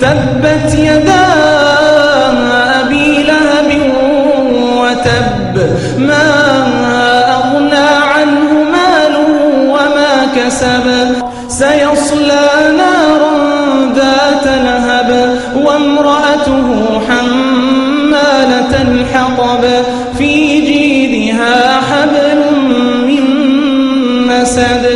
تبت يدا أبي لهب وتب ما أغنى عنه مال وما كسب. سيصلى نارا ذات لهب وامرأته حمالة الحطب. في جيدها حبل من مسد.